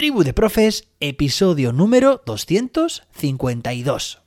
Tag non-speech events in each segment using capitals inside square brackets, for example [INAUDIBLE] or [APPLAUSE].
Tribu de Profes, episodio número 252.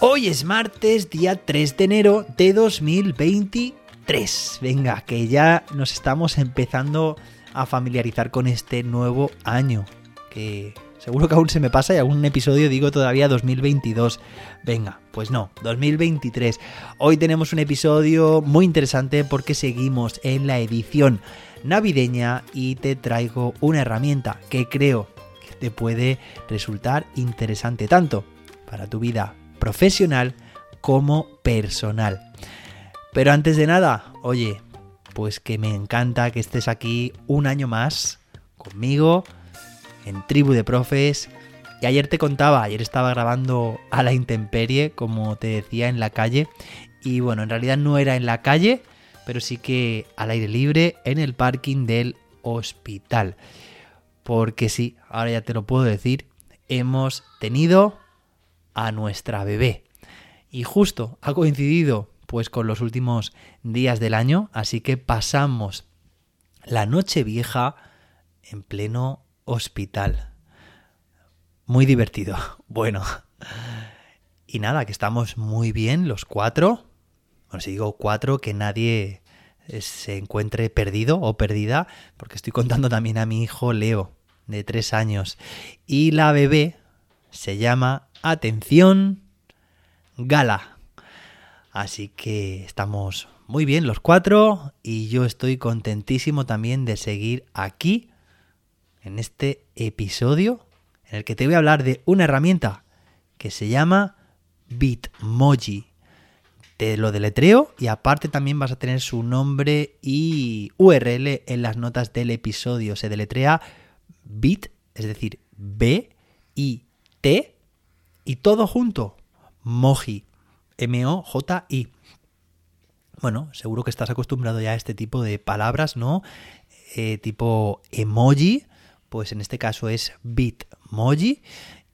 Hoy es martes, día 3 de enero de 2023. Venga, que ya nos estamos empezando a familiarizar con este nuevo año. Que seguro que aún se me pasa y algún episodio digo todavía 2022. Venga, pues no, 2023. Hoy tenemos un episodio muy interesante porque seguimos en la edición navideña y te traigo una herramienta que creo que te puede resultar interesante tanto para tu vida profesional como personal. Pero antes de nada, oye, pues que me encanta que estés aquí un año más conmigo en Tribu de Profes. Y ayer te contaba, ayer estaba grabando a la intemperie, como te decía, en la calle. Y bueno, en realidad no era en la calle, pero sí que al aire libre en el parking del hospital. Porque sí, ahora ya te lo puedo decir, hemos tenido a nuestra bebé. Y justo ha coincidido pues con los últimos días del año, así que pasamos la noche vieja en pleno hospital. Muy divertido. [LAUGHS] Bueno. Y nada, que estamos muy bien los cuatro. Bueno, si digo cuatro, que nadie eh, se encuentre perdido o perdida, porque estoy contando también a mi hijo Leo, de tres años. Y la bebé se llama, atención, Gala. Así que estamos muy bien los cuatro y yo estoy contentísimo también de seguir aquí en este episodio en el que te voy a hablar de una herramienta que se llama Bitmoji. Te lo deletreo y aparte también vas a tener su nombre y URL en las notas del episodio. Se deletrea Bit, es decir, B, I, T y todo junto. Moji. M-O-J-I. Bueno, seguro que estás acostumbrado ya a este tipo de palabras, ¿no? Eh, tipo emoji, pues en este caso es Bitmoji.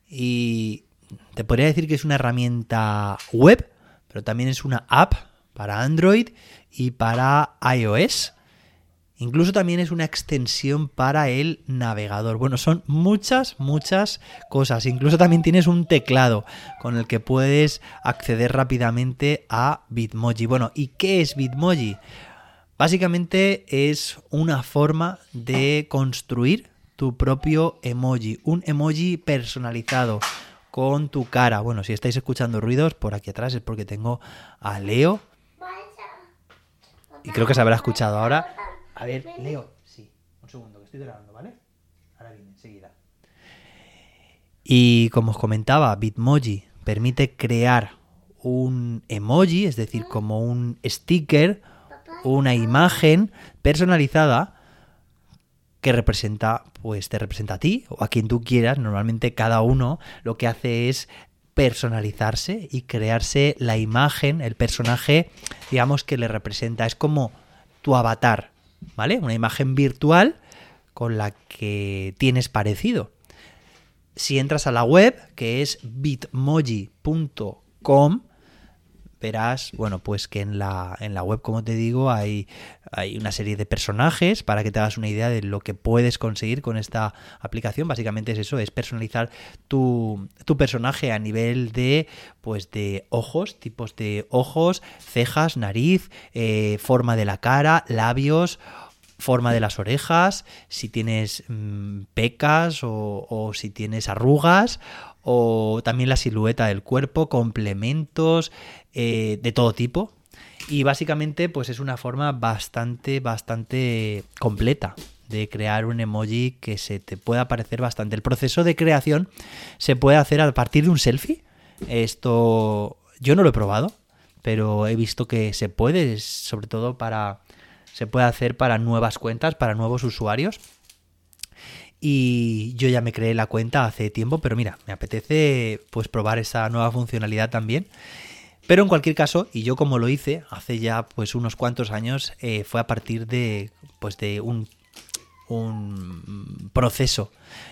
Y te podría decir que es una herramienta web, pero también es una app para Android y para iOS. Incluso también es una extensión para el navegador. Bueno, son muchas, muchas cosas. Incluso también tienes un teclado con el que puedes acceder rápidamente a Bitmoji. Bueno, ¿y qué es Bitmoji? Básicamente es una forma de construir tu propio emoji, un emoji personalizado con tu cara. Bueno, si estáis escuchando ruidos por aquí atrás es porque tengo a Leo. Y creo que se habrá escuchado ahora. A ver, Leo, sí, un segundo, que estoy grabando, ¿vale? Ahora viene, enseguida. Y como os comentaba, Bitmoji permite crear un emoji, es decir, como un sticker, una imagen personalizada que representa, pues te representa a ti o a quien tú quieras. Normalmente cada uno lo que hace es personalizarse y crearse la imagen, el personaje, digamos, que le representa. Es como tu avatar, ¿vale? Una imagen virtual con la que tienes parecido. Si entras a la web, que es bitmoji.com, verás, bueno, pues que en la, en la web, como te digo, hay, hay una serie de personajes para que te hagas una idea de lo que puedes conseguir con esta aplicación. Básicamente es eso, es personalizar tu, tu personaje a nivel de, pues, de ojos, tipos de ojos, cejas, nariz, eh, forma de la cara, labios forma de las orejas, si tienes mmm, pecas o, o si tienes arrugas o también la silueta del cuerpo, complementos eh, de todo tipo. Y básicamente, pues es una forma bastante, bastante completa de crear un emoji que se te pueda parecer bastante. El proceso de creación se puede hacer a partir de un selfie. Esto yo no lo he probado, pero he visto que se puede, sobre todo para se puede hacer para nuevas cuentas, para nuevos usuarios. Y yo ya me creé la cuenta hace tiempo, pero mira, me apetece pues probar esa nueva funcionalidad también. Pero en cualquier caso, y yo como lo hice hace ya pues unos cuantos años, eh, fue a partir de pues de un, un proceso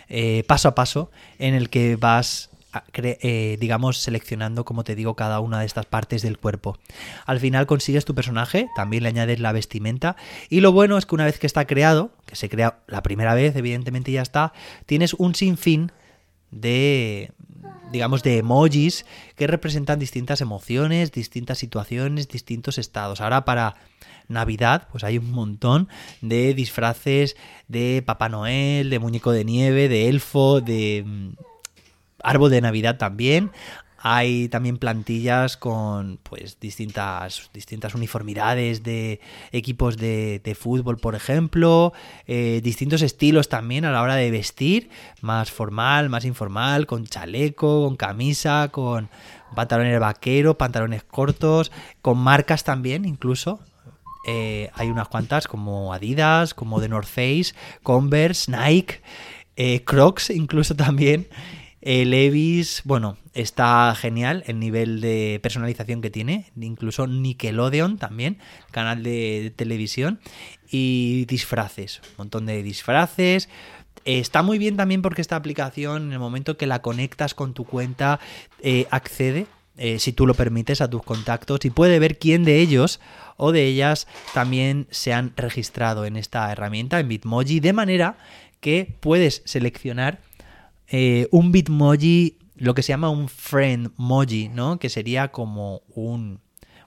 eh, paso a paso en el que vas eh, digamos, seleccionando, como te digo, cada una de estas partes del cuerpo. Al final consigues tu personaje, también le añades la vestimenta, y lo bueno es que una vez que está creado, que se crea la primera vez, evidentemente ya está, tienes un sinfín de digamos de emojis que representan distintas emociones, distintas situaciones, distintos estados. Ahora para Navidad, pues hay un montón de disfraces de Papá Noel, de muñeco de nieve, de elfo, de mm, árbol de Navidad también. Hay también plantillas con pues distintas, distintas uniformidades de equipos de, fútbol, por ejemplo, eh, distintos estilos también a la hora de vestir, más formal, más informal, con chaleco, con camisa, con pantalones vaqueros, pantalones cortos, con marcas también incluso. Eh, hay unas cuantas como Adidas, como The North Face, Converse, Nike, eh, Crocs incluso [LAUGHS] también. El Levis, bueno, está genial el nivel de personalización que tiene, incluso Nickelodeon también, canal de, televisión, y disfraces, un montón de disfraces. Está muy bien también porque esta aplicación, en el momento que la conectas con tu cuenta, eh, accede, eh, si tú lo permites, a tus contactos y puede ver quién de ellos o de ellas también se han registrado en esta herramienta, en Bitmoji, de manera que puedes seleccionar eh, un Bitmoji, lo que se llama un friend moji, ¿no? Que sería como un,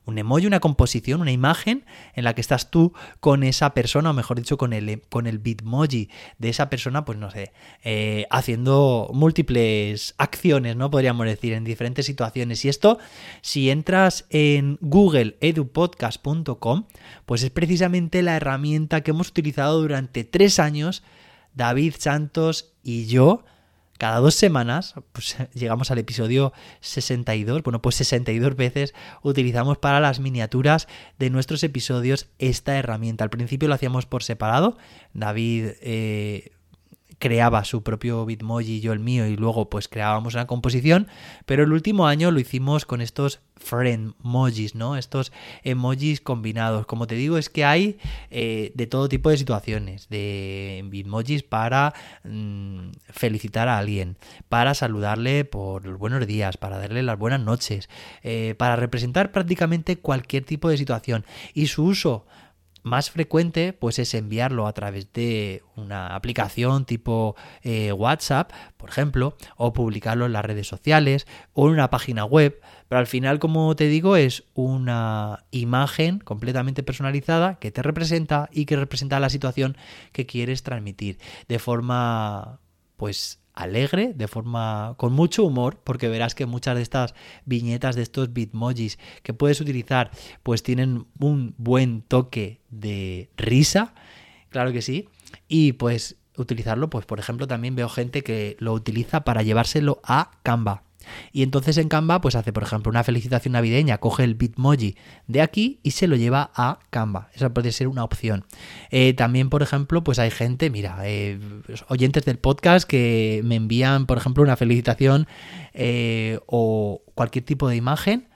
un emoji, una composición, una imagen en la que estás tú con esa persona, o mejor dicho, con el, con el bitmoji de esa persona, pues no sé, eh, haciendo múltiples acciones, ¿no? Podríamos decir, en diferentes situaciones. Y esto, si entras en googleedupodcast.com, pues es precisamente la herramienta que hemos utilizado durante tres años, David Santos y yo, cada dos semanas, pues [LAUGHS] llegamos al episodio 62, bueno, pues 62 veces utilizamos para las miniaturas de nuestros episodios esta herramienta. Al principio lo hacíamos por separado, David... Eh, creaba su propio Bitmoji yo el mío y luego pues creábamos una composición, pero el último año lo hicimos con estos friend emojis, ¿no? Estos emojis combinados. Como te digo, es que hay eh, de todo tipo de situaciones, de bitmojis para mm, felicitar a alguien, para saludarle por los buenos días, para darle las buenas noches, eh, para representar prácticamente cualquier tipo de situación. Y su uso más frecuente pues es enviarlo a través de una aplicación tipo eh, WhatsApp, por ejemplo, o publicarlo en las redes sociales o en una página web, pero al final, como te digo, es una imagen completamente personalizada que te representa y que representa la situación que quieres transmitir de forma pues alegre, de forma con mucho humor, porque verás que muchas de estas viñetas de estos bitmojis que puedes utilizar, pues tienen un buen toque de risa, claro que sí, y pues utilizarlo, pues por ejemplo también veo gente que lo utiliza para llevárselo a Canva. Y entonces en Canva, pues hace, por ejemplo, una felicitación navideña, coge el Bitmoji de aquí y se lo lleva a Canva. Esa puede ser una opción. Eh, también, por ejemplo, pues hay gente, mira, eh, oyentes del podcast que me envían, por ejemplo, una felicitación eh, o cualquier tipo de imagen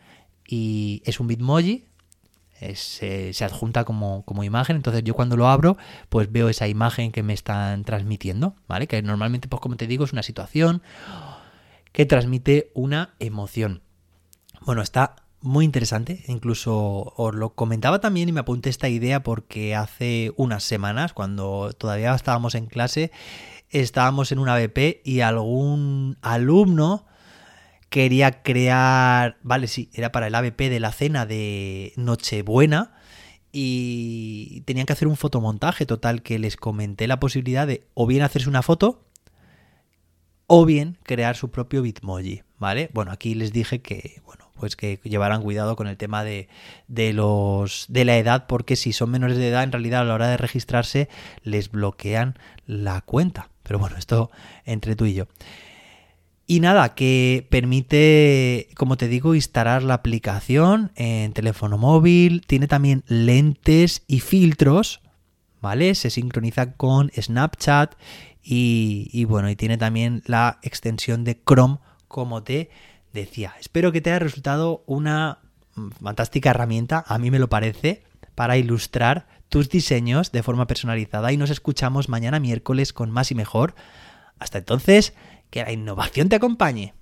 y es un Bitmoji. Se, adjunta como, como imagen, entonces yo cuando lo abro pues veo esa imagen que me están transmitiendo, ¿vale? Que normalmente pues como te digo es una situación que transmite una emoción. Bueno, está muy interesante, incluso os lo comentaba también y me apunté esta idea porque hace unas semanas, cuando todavía estábamos en clase, estábamos en una BP y algún alumno quería crear, vale, sí, era para el ABP de la cena de Nochebuena y tenían que hacer un fotomontaje total que les comenté la posibilidad de o bien hacerse una foto o bien crear su propio Bitmoji, ¿vale? Bueno, aquí les dije que, bueno, pues que llevaran cuidado con el tema de, de, los de la edad, porque si son menores de edad, en realidad a la hora de registrarse les bloquean la cuenta. Pero bueno, esto entre tú y yo. Y nada, que permite, como te digo, instalar la aplicación en teléfono móvil. Tiene también lentes y filtros, ¿vale? Se sincroniza con Snapchat y, bueno, y tiene también la extensión de Chrome, como te decía. Espero que te haya resultado una fantástica herramienta, a mí me lo parece, para ilustrar tus diseños de forma personalizada y nos escuchamos mañana miércoles con más y mejor. Hasta entonces, que la innovación te acompañe.